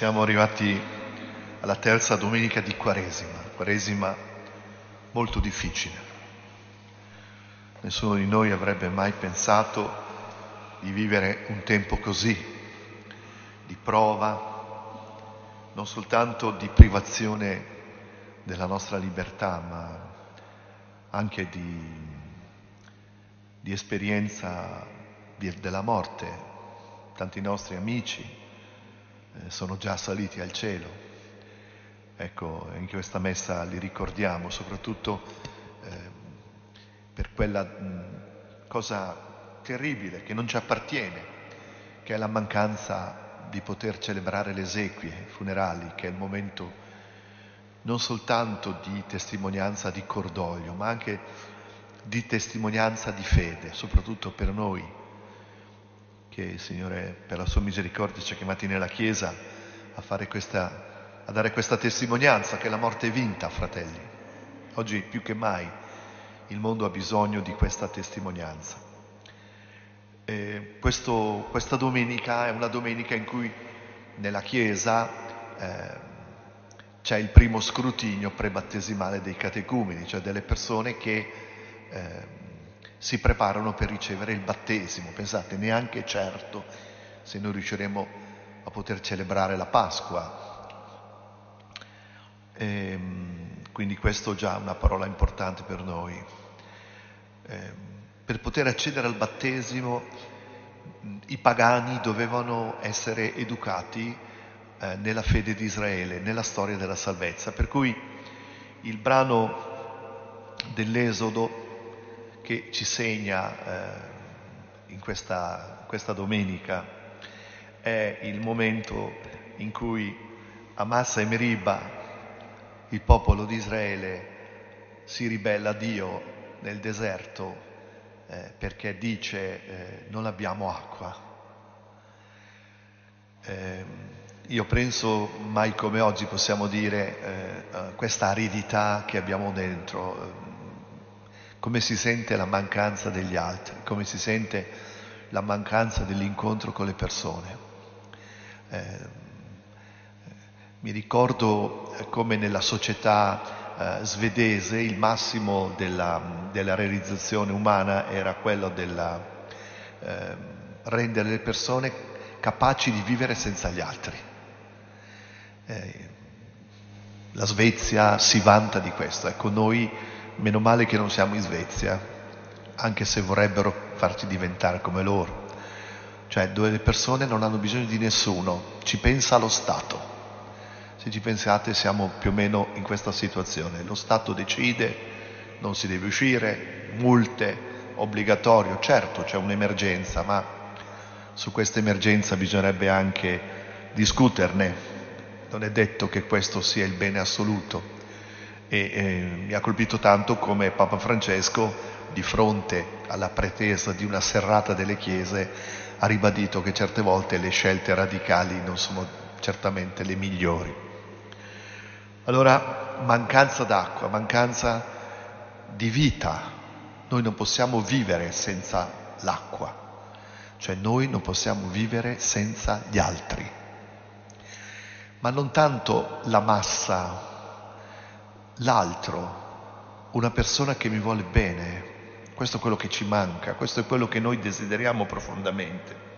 siamo arrivati alla terza domenica di Quaresima, Quaresima molto difficile. Nessuno di noi avrebbe mai pensato di vivere un tempo così, di prova, non soltanto di privazione della nostra libertà, ma anche di, di esperienza della morte. Tanti nostri amici sono già saliti al cielo. Ecco, in questa messa li ricordiamo, soprattutto eh, per quella mh, cosa terribile che non ci appartiene, che è la mancanza di poter celebrare le esequie funerali, che è il momento non soltanto di testimonianza di cordoglio, ma anche di testimonianza di fede, soprattutto per noi, che il Signore per la sua misericordia ci ha chiamati nella Chiesa a, questa, a dare questa testimonianza che la morte è vinta, fratelli. Oggi più che mai il mondo ha bisogno di questa testimonianza. Questo, questa domenica è una domenica in cui nella Chiesa eh, c'è il primo scrutinio prebattesimale dei catecumeni, cioè delle persone che eh, si preparano per ricevere il battesimo. Pensate, neanche certo se noi riusciremo a poter celebrare la Pasqua. E, ehm, quindi questo già è una parola importante per noi. E, ehm, per poter accedere al battesimo i pagani dovevano essere educati eh, nella fede di Israele, nella storia della salvezza. Per cui il brano dell'Esodo che ci segna eh, in questa, questa domenica è il momento in cui a e Meriba il popolo di Israele si ribella a Dio nel deserto eh, perché dice eh, non abbiamo acqua. Eh, io penso mai come oggi possiamo dire eh, questa aridità che abbiamo dentro, come si sente la mancanza degli altri, come si sente la mancanza dell'incontro con le persone. Eh, mi ricordo eh, come nella società eh, svedese il massimo della, della, realizzazione umana era quello di eh, rendere le persone capaci di vivere senza gli altri. Eh, la Svezia si vanta di questo, ecco noi Meno male che non siamo in Svezia, anche se vorrebbero farci diventare come loro. Cioè dove le persone non hanno bisogno di nessuno, ci pensa lo Stato. Se ci pensate siamo più o meno in questa situazione. Lo Stato decide, non si deve uscire, multe, obbligatorio. Certo c'è un'emergenza, ma su questa emergenza bisognerebbe anche discuterne. Non è detto che questo sia il bene assoluto e eh, mi ha colpito tanto come Papa Francesco, di fronte alla pretesa di una serrata delle chiese, ha ribadito che certe volte le scelte radicali non sono certamente le migliori. Allora, mancanza d'acqua, mancanza di vita, noi non possiamo vivere senza l'acqua, cioè noi non possiamo vivere senza gli altri, ma non tanto la massa l'altro, una persona che mi vuole bene. Questo è quello che ci manca, questo è quello che noi desideriamo profondamente.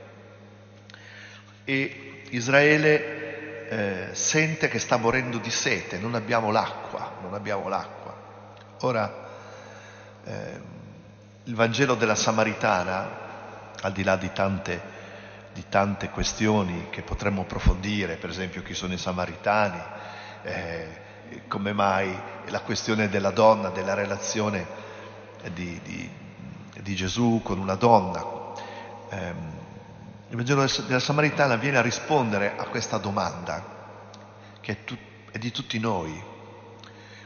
E Israele eh, sente che sta morendo di sete, non abbiamo l'acqua, non abbiamo l'acqua. Ora, eh, il Vangelo della Samaritana, al di là di tante, di tante questioni che potremmo approfondire, per esempio chi sono i Samaritani, eh, come mai la questione della donna, della relazione di, di, di Gesù con una donna. Eh, il Vangelo della Samaritana viene a rispondere a questa domanda che è, tu, è di tutti noi,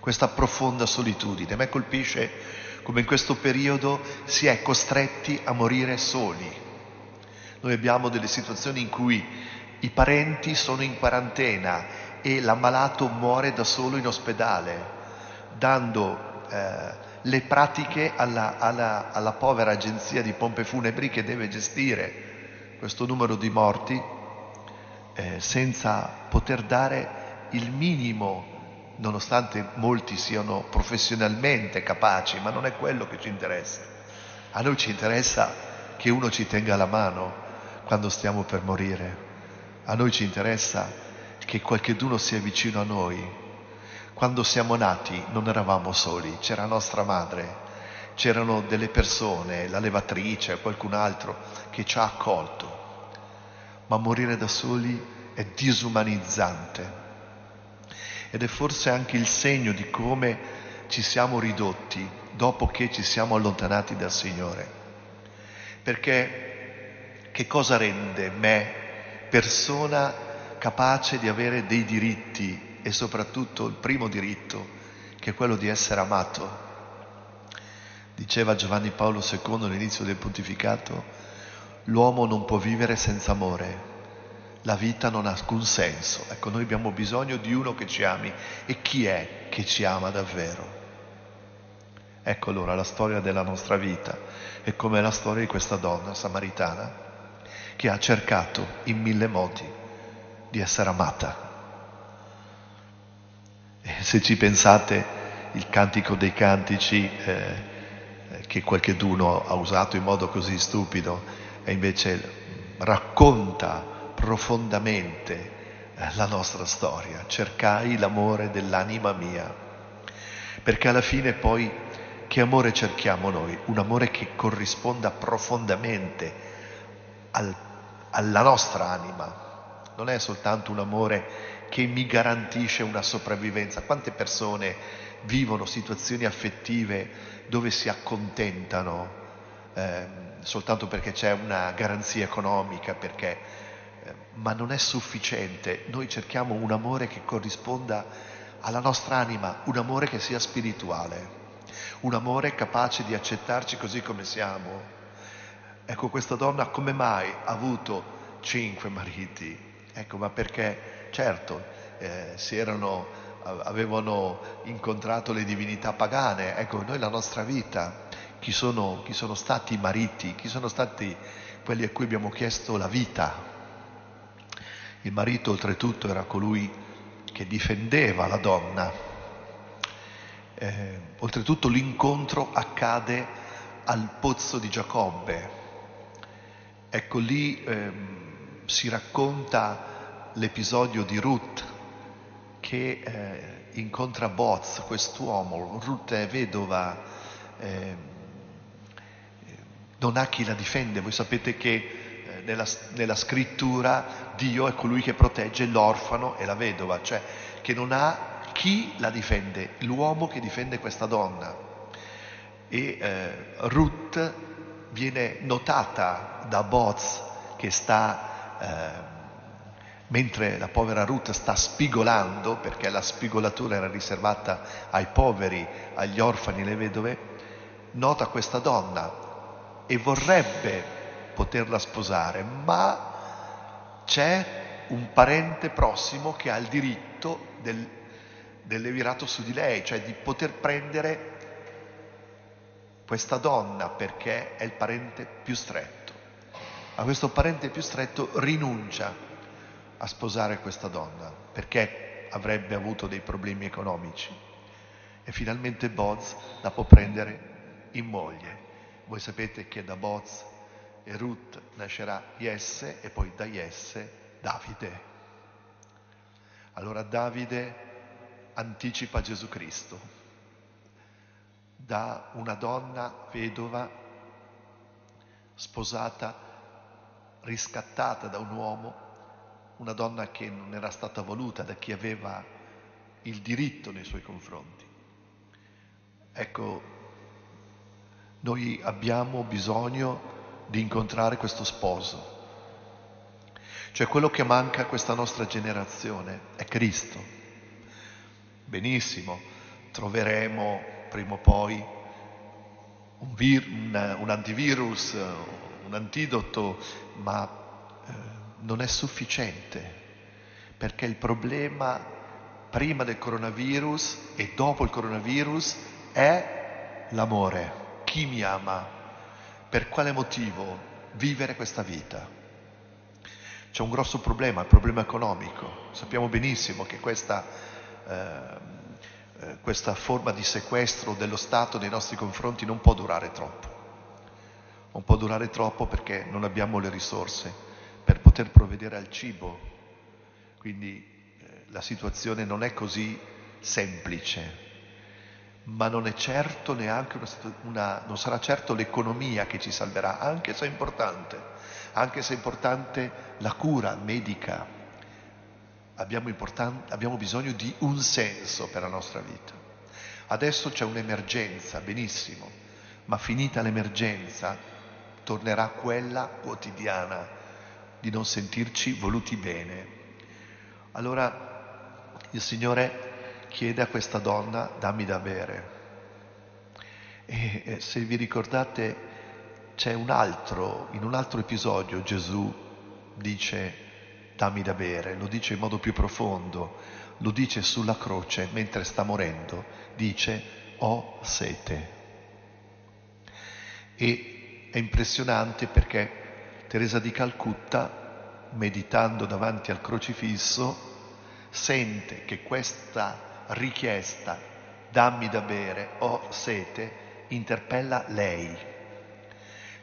questa profonda solitudine. A me colpisce come in questo periodo si è costretti a morire soli. Noi abbiamo delle situazioni in cui i parenti sono in quarantena e l'ammalato muore da solo in ospedale, dando eh, le pratiche alla, alla, alla povera agenzia di pompe funebri che deve gestire questo numero di morti eh, senza poter dare il minimo, nonostante molti siano professionalmente capaci, ma non è quello che ci interessa. A noi ci interessa che uno ci tenga la mano quando stiamo per morire. A noi ci interessa che qualcheduno sia vicino a noi. Quando siamo nati non eravamo soli, c'era nostra madre, c'erano delle persone, la levatrice, qualcun altro che ci ha accolto. Ma morire da soli è disumanizzante ed è forse anche il segno di come ci siamo ridotti dopo che ci siamo allontanati dal Signore. Perché che cosa rende me persona capace di avere dei diritti e soprattutto il primo diritto che è quello di essere amato? Diceva Giovanni Paolo II all'inizio del pontificato, l'uomo non può vivere senza amore, la vita non ha alcun senso. Ecco, noi abbiamo bisogno di uno che ci ami. E chi è che ci ama davvero? Ecco allora la storia della nostra vita è come la storia di questa donna samaritana che ha cercato in mille modi di essere amata. E se ci pensate, il cantico dei cantici eh, che qualcheduno ha usato in modo così stupido e invece racconta profondamente eh, la nostra storia. Cercai l'amore dell'anima mia, perché alla fine poi che amore cerchiamo noi? Un amore che corrisponda profondamente al, alla nostra anima. Non è soltanto un amore che mi garantisce una sopravvivenza. Quante persone vivono situazioni affettive dove si accontentano eh, soltanto perché c'è una garanzia economica, perché, eh, ma non è sufficiente. Noi cerchiamo un amore che corrisponda alla nostra anima, un amore che sia spirituale, un amore capace di accettarci così come siamo. Ecco, questa donna come mai ha avuto cinque mariti? Ecco, ma perché, certo, eh, erano avevano incontrato le divinità pagane. Ecco, noi la nostra vita, chi sono, chi sono stati i mariti, chi sono stati quelli a cui abbiamo chiesto la vita. Il marito oltretutto era colui che difendeva la donna. Eh, oltretutto l'incontro accade al pozzo di Giacobbe. Ecco lì eh, si racconta l'episodio di Ruth, che eh, incontra Boz, quest'uomo, Ruth è vedova, eh, non ha chi la difende. Voi sapete che eh, nella, nella, scrittura Dio è colui che protegge l'orfano e la vedova, cioè che non ha chi la difende, l'uomo che difende questa donna. E eh, Ruth viene notata da Boz che sta eh, mentre la povera Ruth sta spigolando, perché la spigolatura era riservata ai poveri, agli orfani e alle vedove, nota questa donna e vorrebbe poterla sposare, ma c'è un parente prossimo che ha il diritto del, del levirato su di lei, cioè di poter prendere questa donna perché è il parente più stretto. A questo parente più stretto rinuncia a sposare questa donna perché avrebbe avuto dei problemi economici e finalmente Boz la può prendere in moglie. Voi sapete che da Boz e Ruth nascerà Jesse e poi da Jesse Davide. Allora Davide anticipa Gesù Cristo da una donna vedova sposata, riscattata da un uomo una donna che non era stata voluta da chi aveva il diritto nei suoi confronti. Ecco, noi abbiamo bisogno di incontrare questo sposo, cioè quello che manca a questa nostra generazione è Cristo. Benissimo, troveremo prima o poi un, vir- un, un antivirus, un antidoto, ma non è sufficiente, perché il problema prima del coronavirus e dopo il coronavirus è l'amore. Chi mi ama? Per quale motivo vivere questa vita? c'è un grosso problema, il problema economico. Sappiamo benissimo che questa, eh, eh, questa forma di sequestro dello Stato nei nostri confronti non può durare troppo. Non può durare troppo perché non abbiamo le risorse per poter provvedere al cibo. Quindi eh, la situazione non è così semplice ma non certo una, una, non sarà certo l'economia che ci salverà, anche se è importante, anche se è importante la cura medica. Abbiamo, abbiamo bisogno di un senso per la nostra vita. Adesso c'è un'emergenza, benissimo, ma finita l'emergenza tornerà quella quotidiana di non sentirci voluti bene. Allora il Signore chiede a questa donna dammi da bere. E se vi ricordate c'è un altro, in un altro episodio Gesù dice dammi da bere, lo dice in modo più profondo, lo dice sulla croce mentre sta morendo, dice ho sete. E è impressionante perché Teresa di Calcutta, meditando davanti al crocifisso, sente che questa richiesta, dammi da bere, ho sete, interpella lei.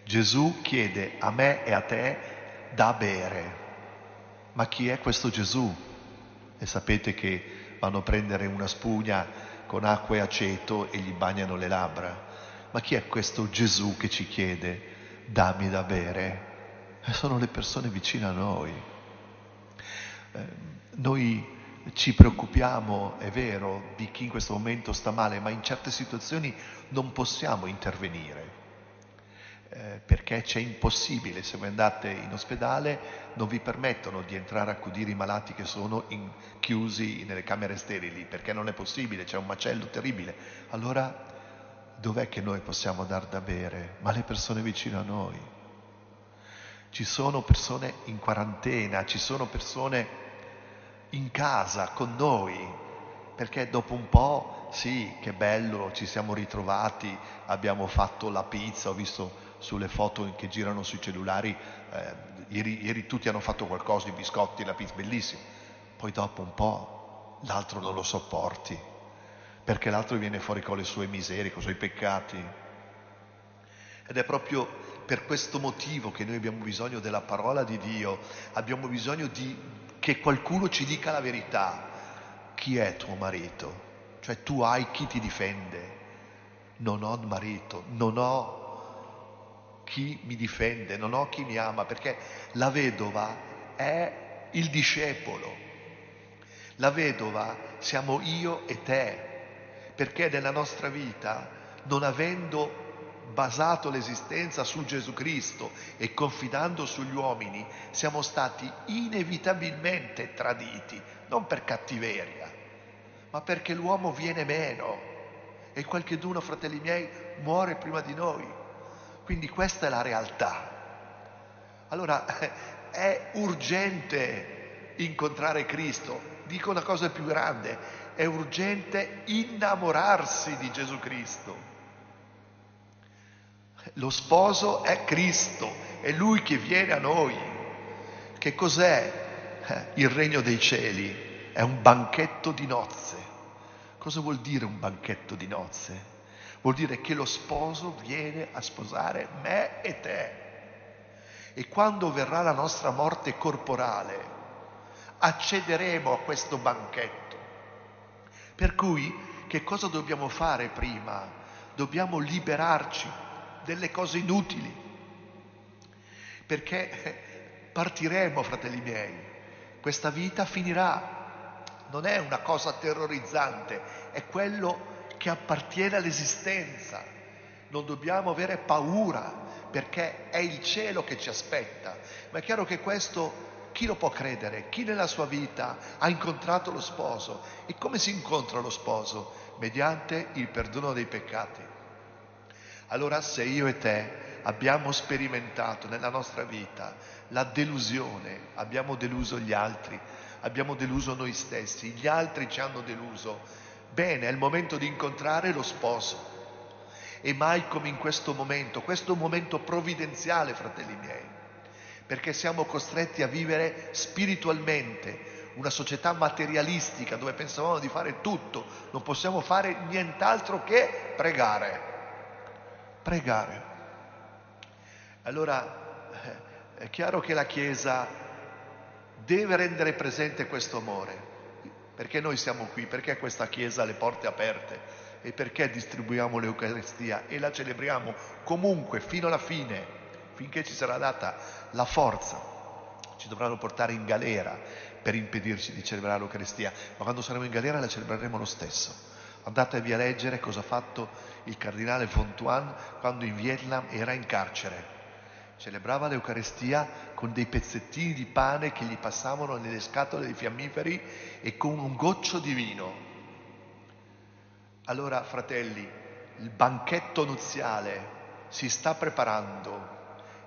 Gesù chiede a me e a te da bere. Ma chi è questo Gesù? E sapete che vanno a prendere una spugna con acqua e aceto e gli bagnano le labbra. Ma chi è questo Gesù che ci chiede dammi da bere? E sono le persone vicine a noi. Eh, noi ci preoccupiamo, è vero, di chi in questo momento sta male, ma in certe situazioni non possiamo intervenire. Eh, perché c'è impossibile, se voi andate in ospedale non vi permettono di entrare a accudire i malati che sono in, chiusi nelle camere sterili, perché non è possibile, c'è un macello terribile. Allora dov'è che noi possiamo dar da bere? Ma le persone vicino a noi. Ci sono persone in quarantena, ci sono persone in casa con noi, perché dopo un po', sì, che bello, ci siamo ritrovati, abbiamo fatto la pizza, ho visto sulle foto che girano sui cellulari, eh, ieri, ieri tutti hanno fatto qualcosa, i biscotti, la pizza, bellissimo. Poi dopo un po' l'altro non lo sopporti, perché l'altro viene fuori con le sue miserie, con i suoi peccati. Ed è proprio per questo motivo che noi abbiamo bisogno della parola di Dio, abbiamo bisogno di che qualcuno ci dica la verità. Chi è tuo marito? Cioè tu hai chi ti difende. Non ho marito, non ho chi mi difende, non ho chi mi ama, perché la vedova è il discepolo. La vedova siamo io e te, perché nella nostra vita, non avendo basato l'esistenza su Gesù Cristo e confidando sugli uomini, siamo stati inevitabilmente traditi, non per cattiveria, ma perché l'uomo viene meno e qualcheduno, fratelli miei, muore prima di noi. Quindi questa è la realtà. Allora è urgente incontrare Cristo. Dico una cosa più grande, è urgente innamorarsi di Gesù Cristo. Lo sposo è Cristo, è Lui che viene a noi. Che cos'è eh, il regno dei cieli? È un banchetto di nozze. Cosa vuol dire un banchetto di nozze? Vuol dire che lo sposo viene a sposare me e te. E quando verrà la nostra morte corporale, accederemo a questo banchetto. Per cui, che cosa dobbiamo fare prima? Dobbiamo liberarci delle cose inutili, perché partiremo, fratelli miei, questa vita finirà, non è una cosa terrorizzante, è quello che appartiene all'esistenza, non dobbiamo avere paura perché è il cielo che ci aspetta, ma è chiaro che questo chi lo può credere? Chi nella sua vita ha incontrato lo sposo? E come si incontra lo sposo? Mediante il perdono dei peccati. Allora se io e te abbiamo sperimentato nella nostra vita la delusione, abbiamo deluso gli altri, abbiamo deluso noi stessi, gli altri ci hanno deluso, bene, è il momento di incontrare lo sposo. E mai come in questo momento, questo momento provvidenziale, fratelli miei, perché siamo costretti a vivere spiritualmente, una società materialistica dove pensavamo di fare tutto, non possiamo fare nient'altro che pregare. Pregare. Allora è chiaro che la Chiesa deve rendere presente questo amore, perché noi siamo qui, perché questa Chiesa ha le porte aperte? E perché distribuiamo l'Eucaristia? E la celebriamo comunque fino alla fine, finché ci sarà data la forza. Ci dovranno portare in galera per impedirci di celebrare l'Eucaristia, ma quando saremo in galera la celebreremo lo stesso. Andatevi a leggere cosa ha fatto il cardinale Fontuan quando in Vietnam era in carcere. Celebrava l'Eucaristia con dei pezzettini di pane che gli passavano nelle scatole dei fiammiferi e con un goccio di vino. Allora, fratelli, il banchetto nuziale si sta preparando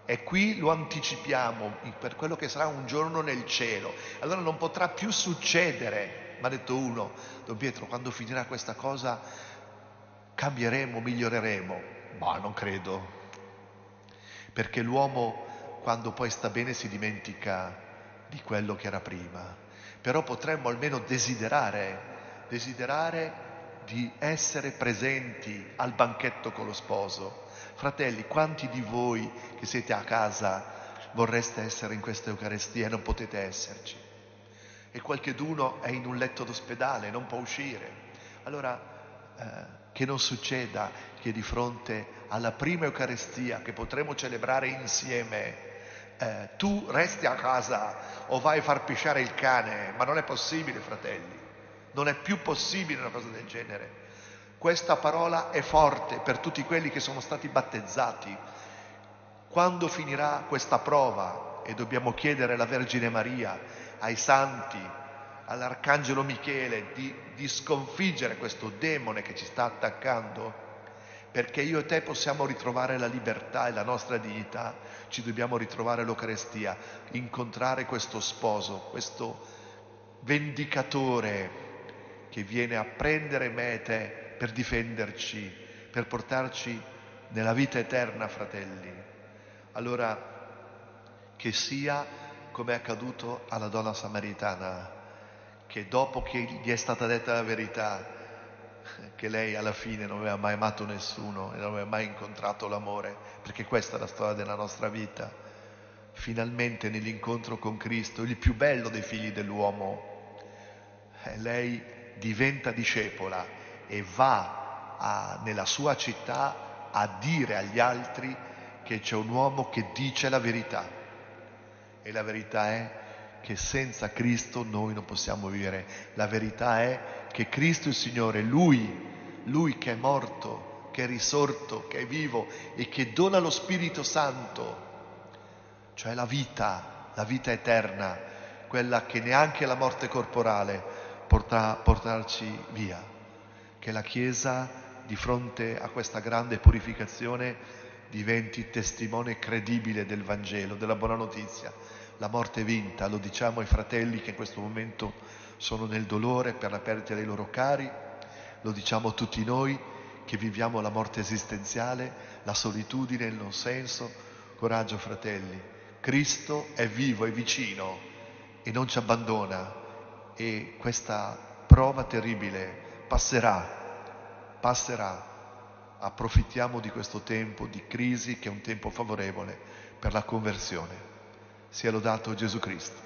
e qui lo anticipiamo per quello che sarà un giorno nel cielo. Allora non potrà più succedere, mi ha detto uno, Don Pietro, quando finirà questa cosa cambieremo, miglioreremo. Ma non credo, perché l'uomo quando poi sta bene si dimentica di quello che era prima. Però potremmo almeno desiderare, desiderare di essere presenti al banchetto con lo sposo. Fratelli, quanti di voi che siete a casa vorreste essere in questa Eucaristia e non potete esserci? E qualcheduno è in un letto d'ospedale, non può uscire. Allora, eh, che non succeda che di fronte alla prima Eucaristia che potremo celebrare insieme, eh, tu resti a casa o vai a far pisciare il cane, ma non è possibile, fratelli. Non è più possibile una cosa del genere. Questa parola è forte per tutti quelli che sono stati battezzati. Quando finirà questa prova e dobbiamo chiedere alla Vergine Maria, ai santi, all'Arcangelo Michele di, di sconfiggere questo demone che ci sta attaccando, perché io e te possiamo ritrovare la libertà e la nostra dignità, ci dobbiamo ritrovare l'Eucarestia, incontrare questo sposo, questo vendicatore che viene a prendere me e te per difenderci, per portarci nella vita eterna, fratelli. Allora, che sia come è accaduto alla donna samaritana, che dopo che gli è stata detta la verità, che lei alla fine non aveva mai amato nessuno e non aveva mai incontrato l'amore, perché questa è la storia della nostra vita. Finalmente nell'incontro con Cristo, il più bello dei figli dell'uomo, eh, lei diventa discepola e va a, nella sua città a dire agli altri che c'è un uomo che dice la verità. E la verità è che senza Cristo noi non possiamo vivere. La verità è che Cristo il Signore, Lui, Lui che è morto, che è risorto, che è vivo e che dona lo Spirito Santo, cioè la vita, la vita eterna, quella che neanche la morte corporale porta, portarci via, che la Chiesa di fronte a questa grande purificazione diventi testimone credibile del Vangelo, della buona notizia. La morte è vinta, lo diciamo ai fratelli che in questo momento sono nel dolore per la perdita dei loro cari, lo diciamo a tutti noi che viviamo la morte esistenziale, la solitudine, il non senso. Coraggio fratelli, Cristo è vivo, è vicino e non ci abbandona, e questa prova terribile passerà, passerà. Approfittiamo di questo tempo di crisi che è un tempo favorevole per la conversione. Sia lodato Gesù Cristo.